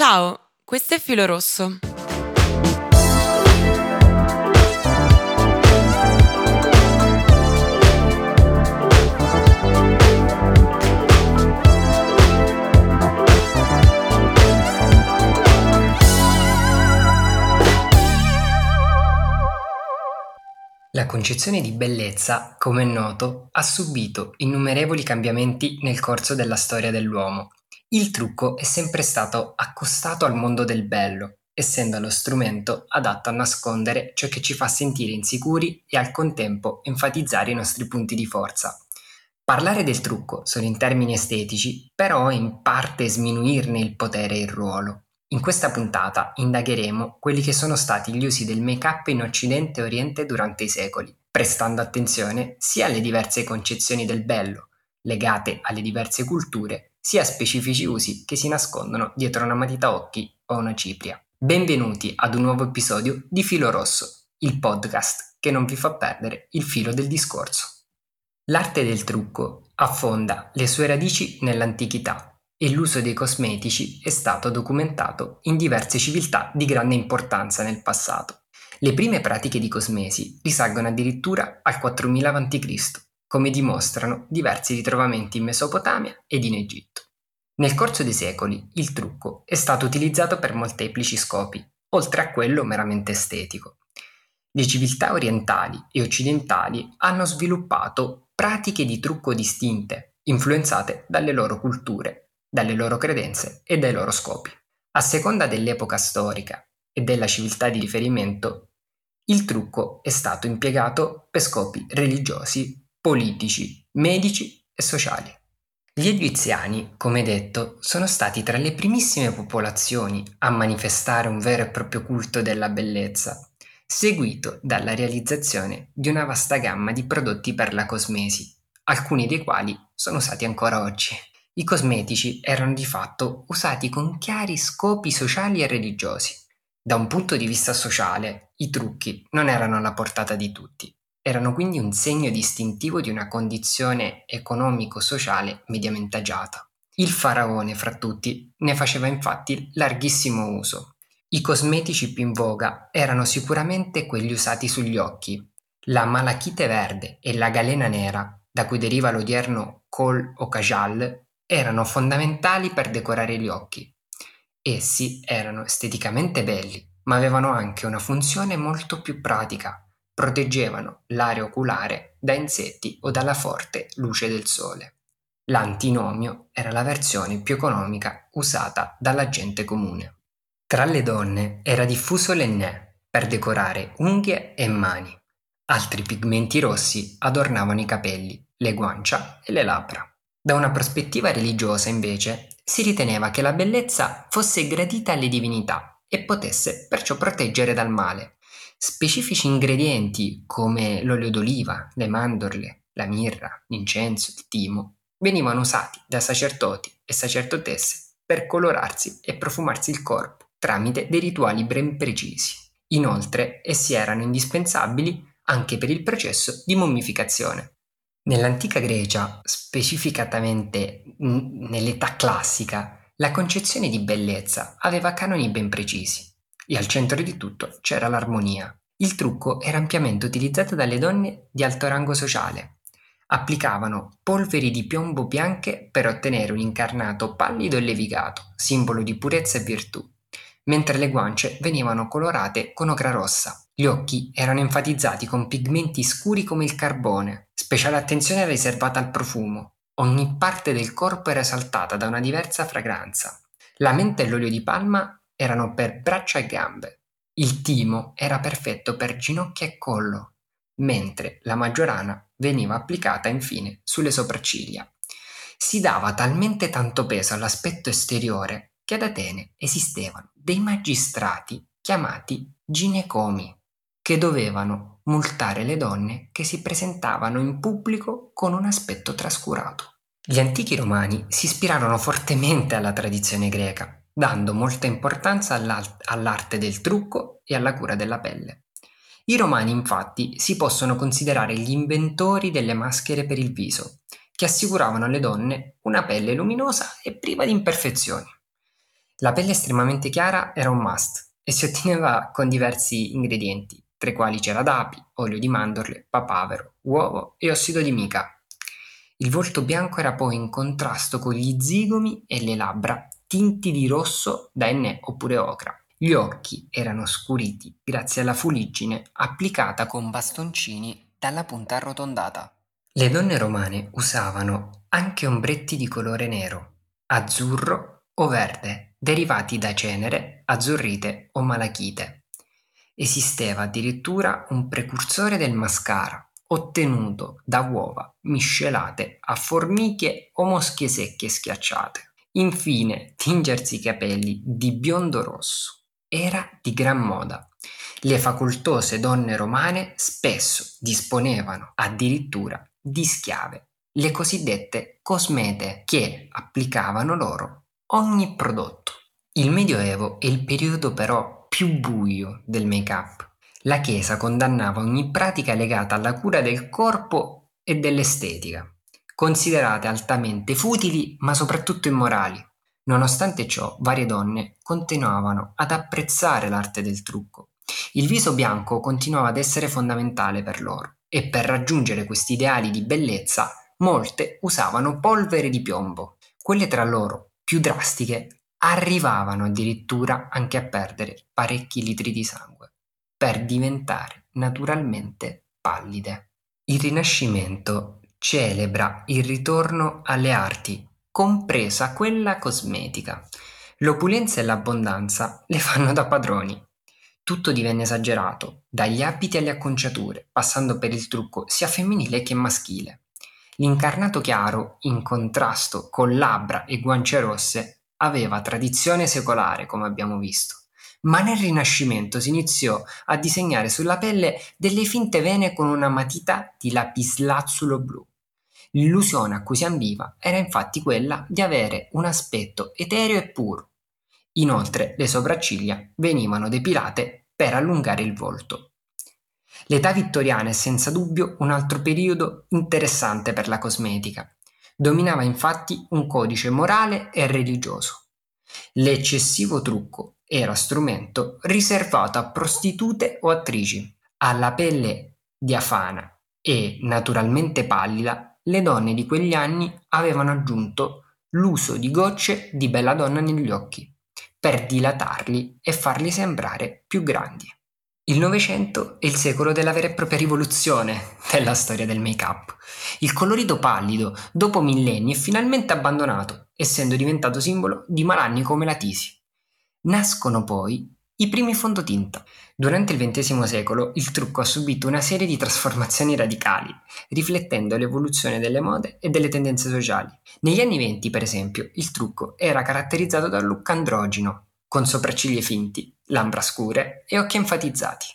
Ciao, questo è Filo Rosso. La concezione di bellezza, come è noto, ha subito innumerevoli cambiamenti nel corso della storia dell'uomo. Il trucco è sempre stato accostato al mondo del bello, essendo lo strumento adatto a nascondere ciò che ci fa sentire insicuri e al contempo enfatizzare i nostri punti di forza. Parlare del trucco solo in termini estetici, però è in parte sminuirne il potere e il ruolo. In questa puntata indagheremo quelli che sono stati gli usi del make-up in Occidente e Oriente durante i secoli, prestando attenzione sia alle diverse concezioni del bello, legate alle diverse culture, sia specifici usi che si nascondono dietro una matita occhi o una cipria. Benvenuti ad un nuovo episodio di Filo Rosso, il podcast che non vi fa perdere il filo del discorso. L'arte del trucco affonda le sue radici nell'antichità e l'uso dei cosmetici è stato documentato in diverse civiltà di grande importanza nel passato. Le prime pratiche di cosmesi risalgono addirittura al 4000 a.C., come dimostrano diversi ritrovamenti in Mesopotamia ed in Egitto. Nel corso dei secoli il trucco è stato utilizzato per molteplici scopi, oltre a quello meramente estetico. Le civiltà orientali e occidentali hanno sviluppato pratiche di trucco distinte, influenzate dalle loro culture dalle loro credenze e dai loro scopi. A seconda dell'epoca storica e della civiltà di riferimento, il trucco è stato impiegato per scopi religiosi, politici, medici e sociali. Gli egiziani, come detto, sono stati tra le primissime popolazioni a manifestare un vero e proprio culto della bellezza, seguito dalla realizzazione di una vasta gamma di prodotti per la cosmesi, alcuni dei quali sono usati ancora oggi. I cosmetici erano di fatto usati con chiari scopi sociali e religiosi. Da un punto di vista sociale, i trucchi non erano alla portata di tutti, erano quindi un segno distintivo di una condizione economico-sociale mediamente agiata. Il faraone, fra tutti, ne faceva infatti larghissimo uso. I cosmetici più in voga erano sicuramente quelli usati sugli occhi. La malachite verde e la galena nera, da cui deriva l'odierno col o kajal, erano fondamentali per decorare gli occhi. Essi erano esteticamente belli, ma avevano anche una funzione molto più pratica. Proteggevano l'area oculare da insetti o dalla forte luce del sole. L'antinomio era la versione più economica usata dalla gente comune. Tra le donne era diffuso l'ennè per decorare unghie e mani. Altri pigmenti rossi adornavano i capelli, le guancia e le labbra. Da una prospettiva religiosa, invece, si riteneva che la bellezza fosse gradita alle divinità e potesse perciò proteggere dal male. Specifici ingredienti come l'olio d'oliva, le mandorle, la mirra, l'incenso, il timo venivano usati da sacerdoti e sacerdotesse per colorarsi e profumarsi il corpo tramite dei rituali ben precisi. Inoltre, essi erano indispensabili anche per il processo di mummificazione, Nell'antica Grecia, specificatamente nell'età classica, la concezione di bellezza aveva canoni ben precisi e al centro di tutto c'era l'armonia. Il trucco era ampiamente utilizzato dalle donne di alto rango sociale. Applicavano polveri di piombo bianche per ottenere un incarnato pallido e levigato, simbolo di purezza e virtù, mentre le guance venivano colorate con ocra rossa. Gli occhi erano enfatizzati con pigmenti scuri come il carbone, speciale attenzione era riservata al profumo. Ogni parte del corpo era esaltata da una diversa fragranza. La menta e l'olio di palma erano per braccia e gambe. Il timo era perfetto per ginocchia e collo, mentre la maggiorana veniva applicata infine sulle sopracciglia. Si dava talmente tanto peso all'aspetto esteriore che ad Atene esistevano dei magistrati chiamati ginecomi che dovevano multare le donne che si presentavano in pubblico con un aspetto trascurato. Gli antichi romani si ispirarono fortemente alla tradizione greca, dando molta importanza all'arte del trucco e alla cura della pelle. I romani infatti si possono considerare gli inventori delle maschere per il viso, che assicuravano alle donne una pelle luminosa e priva di imperfezioni. La pelle estremamente chiara era un must e si otteneva con diversi ingredienti, tra i quali c'era d'api, olio di mandorle, papavero, uovo e ossido di mica. Il volto bianco era poi in contrasto con gli zigomi e le labbra tinti di rosso da enne oppure ocra. Gli occhi erano scuriti grazie alla fuliggine applicata con bastoncini dalla punta arrotondata. Le donne romane usavano anche ombretti di colore nero, azzurro o verde, derivati da cenere, azzurrite o malachite. Esisteva addirittura un precursore del mascara, ottenuto da uova miscelate a formiche o mosche secche schiacciate. Infine, tingersi i capelli di biondo rosso era di gran moda. Le facoltose donne romane spesso disponevano addirittura di schiave, le cosiddette cosmete, che applicavano loro ogni prodotto. Il Medioevo è il periodo però più buio del make-up. La Chiesa condannava ogni pratica legata alla cura del corpo e dell'estetica, considerate altamente futili ma soprattutto immorali. Nonostante ciò, varie donne continuavano ad apprezzare l'arte del trucco. Il viso bianco continuava ad essere fondamentale per loro e per raggiungere questi ideali di bellezza molte usavano polvere di piombo. Quelle tra loro più drastiche arrivavano addirittura anche a perdere parecchi litri di sangue per diventare naturalmente pallide. Il Rinascimento celebra il ritorno alle arti compresa quella cosmetica. L'opulenza e l'abbondanza le fanno da padroni. Tutto divenne esagerato, dagli abiti alle acconciature, passando per il trucco sia femminile che maschile. L'incarnato chiaro, in contrasto con labbra e guance rosse, aveva tradizione secolare, come abbiamo visto. Ma nel Rinascimento si iniziò a disegnare sulla pelle delle finte vene con una matita di lapislazzulo blu. L'illusione a cui si ambiva era infatti quella di avere un aspetto etereo e puro. Inoltre le sopracciglia venivano depilate per allungare il volto. L'età vittoriana è senza dubbio un altro periodo interessante per la cosmetica. Dominava infatti un codice morale e religioso. L'eccessivo trucco era strumento riservato a prostitute o attrici. Alla pelle diafana e naturalmente pallida le donne di quegli anni avevano aggiunto l'uso di gocce di belladonna negli occhi, per dilatarli e farli sembrare più grandi. Il Novecento è il secolo della vera e propria rivoluzione della storia del make-up. Il colorito pallido, dopo millenni, è finalmente abbandonato, essendo diventato simbolo di malanni come la tisi. Nascono poi i primi fondotinta. Durante il XX secolo il trucco ha subito una serie di trasformazioni radicali, riflettendo l'evoluzione delle mode e delle tendenze sociali. Negli anni venti, per esempio, il trucco era caratterizzato dal look androgino, con sopracciglia finti, labbra scure e occhi enfatizzati.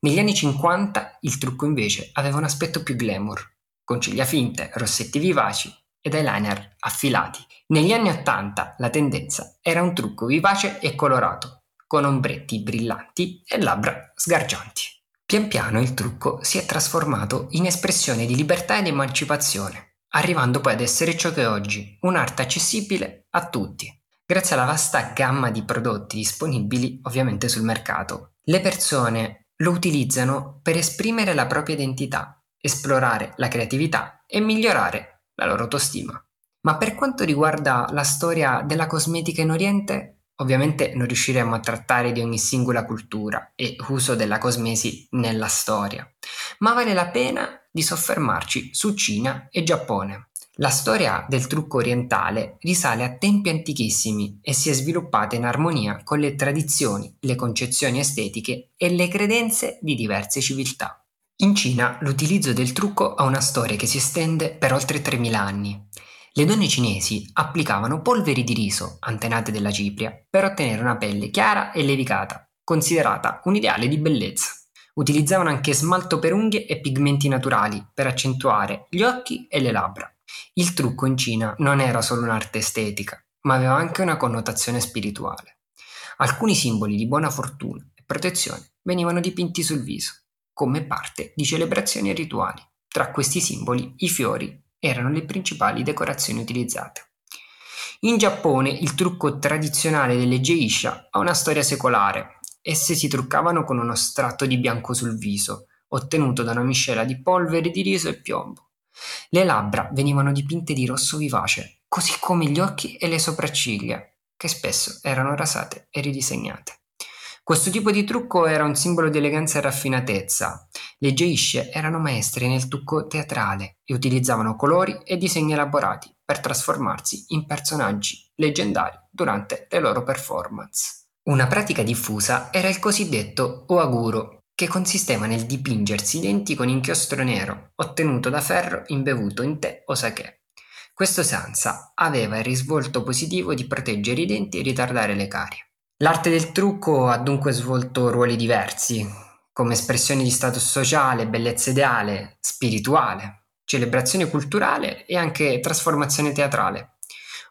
Negli anni 50 il trucco invece aveva un aspetto più glamour, con ciglia finte, rossetti vivaci ed eyeliner affilati. Negli anni 80 la tendenza era un trucco vivace e colorato, con ombretti brillanti e labbra sgargianti. Pian piano il trucco si è trasformato in espressione di libertà ed emancipazione, arrivando poi ad essere ciò che è oggi, un'arte accessibile a tutti. Grazie alla vasta gamma di prodotti disponibili ovviamente sul mercato, le persone lo utilizzano per esprimere la propria identità, esplorare la creatività e migliorare la loro autostima. Ma per quanto riguarda la storia della cosmetica in Oriente, Ovviamente non riusciremo a trattare di ogni singola cultura e uso della cosmesi nella storia, ma vale la pena di soffermarci su Cina e Giappone. La storia del trucco orientale risale a tempi antichissimi e si è sviluppata in armonia con le tradizioni, le concezioni estetiche e le credenze di diverse civiltà. In Cina l'utilizzo del trucco ha una storia che si estende per oltre 3000 anni le donne cinesi applicavano polveri di riso, antenate della cipria, per ottenere una pelle chiara e levicata, considerata un ideale di bellezza. Utilizzavano anche smalto per unghie e pigmenti naturali per accentuare gli occhi e le labbra. Il trucco in Cina non era solo un'arte estetica, ma aveva anche una connotazione spirituale. Alcuni simboli di buona fortuna e protezione venivano dipinti sul viso, come parte di celebrazioni e rituali. Tra questi simboli i fiori erano le principali decorazioni utilizzate. In Giappone il trucco tradizionale delle geisha ha una storia secolare. Esse si truccavano con uno strato di bianco sul viso, ottenuto da una miscela di polvere di riso e piombo. Le labbra venivano dipinte di rosso vivace, così come gli occhi e le sopracciglia, che spesso erano rasate e ridisegnate. Questo tipo di trucco era un simbolo di eleganza e raffinatezza. Le geishe erano maestre nel trucco teatrale e utilizzavano colori e disegni elaborati per trasformarsi in personaggi leggendari durante le loro performance. Una pratica diffusa era il cosiddetto oaguro, che consisteva nel dipingersi i denti con inchiostro nero, ottenuto da ferro imbevuto in tè o sake. Questo senza aveva il risvolto positivo di proteggere i denti e ritardare le carie. L'arte del trucco ha dunque svolto ruoli diversi, come espressione di status sociale, bellezza ideale, spirituale, celebrazione culturale e anche trasformazione teatrale.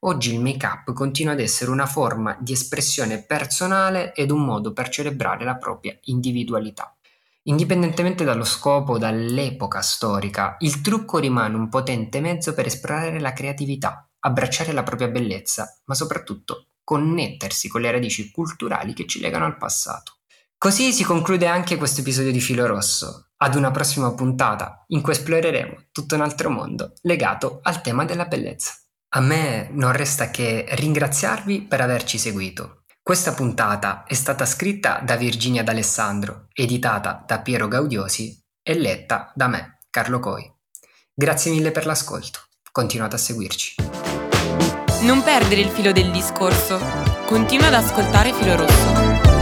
Oggi il make-up continua ad essere una forma di espressione personale ed un modo per celebrare la propria individualità. Indipendentemente dallo scopo o dall'epoca storica, il trucco rimane un potente mezzo per esplorare la creatività, abbracciare la propria bellezza, ma soprattutto connettersi con le radici culturali che ci legano al passato. Così si conclude anche questo episodio di Filo Rosso. Ad una prossima puntata in cui esploreremo tutto un altro mondo legato al tema della bellezza. A me non resta che ringraziarvi per averci seguito. Questa puntata è stata scritta da Virginia D'Alessandro, editata da Piero Gaudiosi e letta da me, Carlo Coi. Grazie mille per l'ascolto. Continuate a seguirci. Non perdere il filo del discorso. Continua ad ascoltare Filo Rosso.